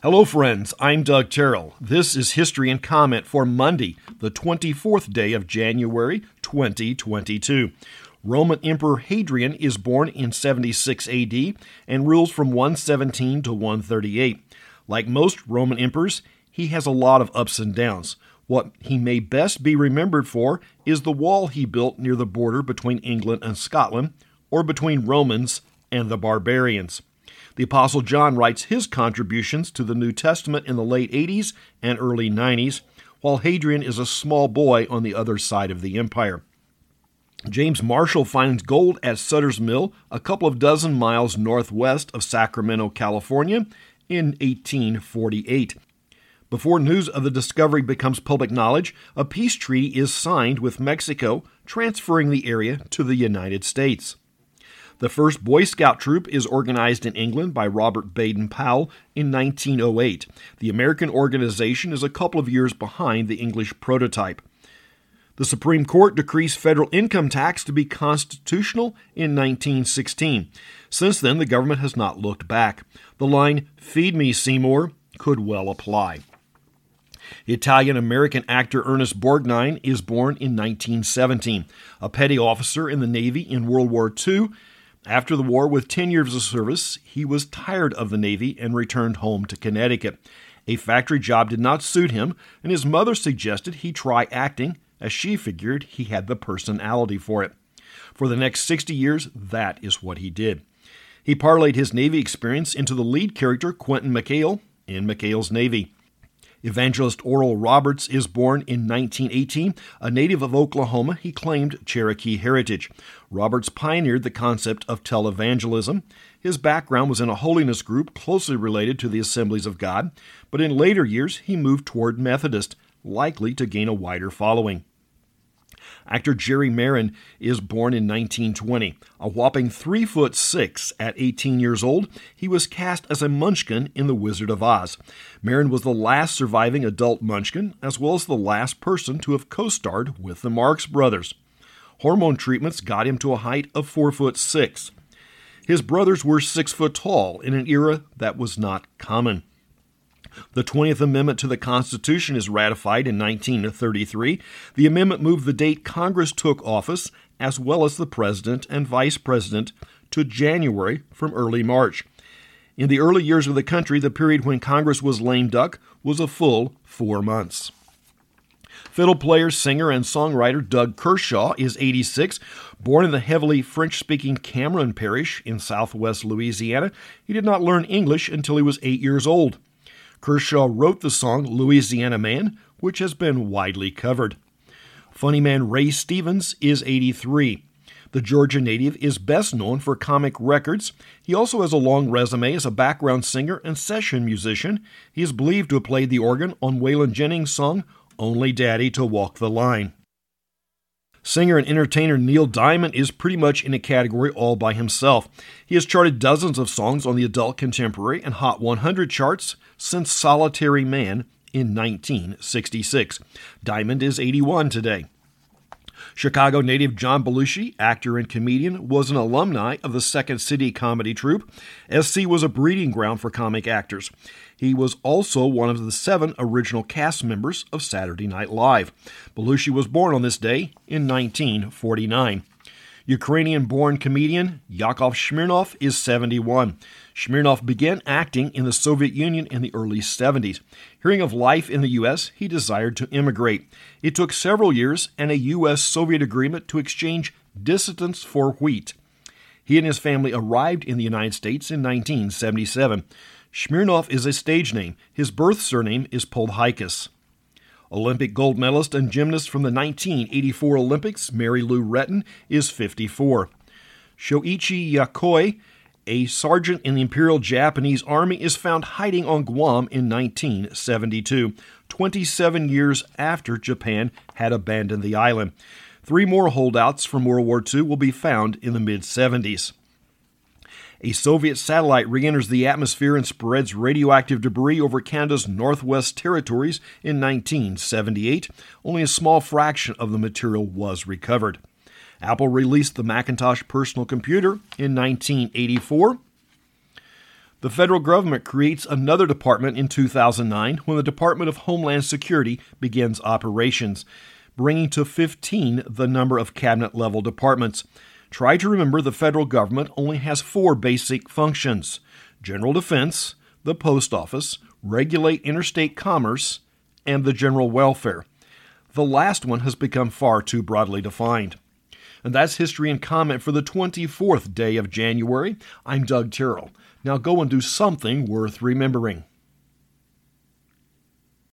Hello, friends. I'm Doug Terrell. This is History and Comment for Monday, the 24th day of January, 2022. Roman Emperor Hadrian is born in 76 AD and rules from 117 to 138. Like most Roman emperors, he has a lot of ups and downs. What he may best be remembered for is the wall he built near the border between England and Scotland, or between Romans and the barbarians. The Apostle John writes his contributions to the New Testament in the late 80s and early 90s, while Hadrian is a small boy on the other side of the empire. James Marshall finds gold at Sutter's Mill, a couple of dozen miles northwest of Sacramento, California, in 1848. Before news of the discovery becomes public knowledge, a peace treaty is signed with Mexico, transferring the area to the United States. The first Boy Scout troop is organized in England by Robert Baden Powell in 1908. The American organization is a couple of years behind the English prototype. The Supreme Court decrees federal income tax to be constitutional in 1916. Since then, the government has not looked back. The line, Feed me, Seymour, could well apply. Italian American actor Ernest Borgnine is born in 1917. A petty officer in the Navy in World War II, after the war, with 10 years of service, he was tired of the Navy and returned home to Connecticut. A factory job did not suit him, and his mother suggested he try acting, as she figured he had the personality for it. For the next 60 years, that is what he did. He parlayed his Navy experience into the lead character, Quentin McHale, in McHale's Navy. Evangelist Oral Roberts is born in 1918. A native of Oklahoma, he claimed Cherokee heritage. Roberts pioneered the concept of televangelism. His background was in a holiness group closely related to the Assemblies of God, but in later years he moved toward Methodist, likely to gain a wider following. Actor Jerry Maren is born in 1920. A whopping 3 foot 6 at 18 years old, he was cast as a munchkin in The Wizard of Oz. Maren was the last surviving adult munchkin, as well as the last person to have co-starred with the Marx Brothers. Hormone treatments got him to a height of 4 foot 6. His brothers were 6 foot tall in an era that was not common. The 20th Amendment to the Constitution is ratified in 1933. The amendment moved the date Congress took office, as well as the President and Vice President, to January from early March. In the early years of the country, the period when Congress was lame duck was a full four months. Fiddle player, singer, and songwriter Doug Kershaw is 86. Born in the heavily French speaking Cameron Parish in southwest Louisiana, he did not learn English until he was eight years old. Kershaw wrote the song Louisiana Man, which has been widely covered. Funny man Ray Stevens is 83. The Georgia native is best known for comic records. He also has a long resume as a background singer and session musician. He is believed to have played the organ on Waylon Jennings' song Only Daddy to Walk the Line. Singer and entertainer Neil Diamond is pretty much in a category all by himself. He has charted dozens of songs on the adult contemporary and Hot 100 charts since Solitary Man in 1966. Diamond is 81 today. Chicago native John Belushi, actor and comedian, was an alumni of the Second City comedy troupe. SC was a breeding ground for comic actors. He was also one of the seven original cast members of Saturday Night Live. Belushi was born on this day in 1949. Ukrainian born comedian Yakov Smirnoff is 71. Smirnoff began acting in the Soviet Union in the early 70s. Hearing of life in the U.S., he desired to immigrate. It took several years and a U.S. Soviet agreement to exchange dissidents for wheat. He and his family arrived in the United States in 1977. Smirnoff is a stage name. His birth surname is Poldhaikas. Olympic gold medalist and gymnast from the 1984 Olympics, Mary Lou Retton, is 54. Shoichi Yokoi, a sergeant in the Imperial Japanese Army, is found hiding on Guam in 1972, 27 years after Japan had abandoned the island. Three more holdouts from World War II will be found in the mid 70s. A Soviet satellite re enters the atmosphere and spreads radioactive debris over Canada's Northwest Territories in 1978. Only a small fraction of the material was recovered. Apple released the Macintosh personal computer in 1984. The federal government creates another department in 2009 when the Department of Homeland Security begins operations, bringing to 15 the number of cabinet level departments. Try to remember the federal government only has four basic functions general defense, the post office, regulate interstate commerce, and the general welfare. The last one has become far too broadly defined. And that's history and comment for the 24th day of January. I'm Doug Terrell. Now go and do something worth remembering.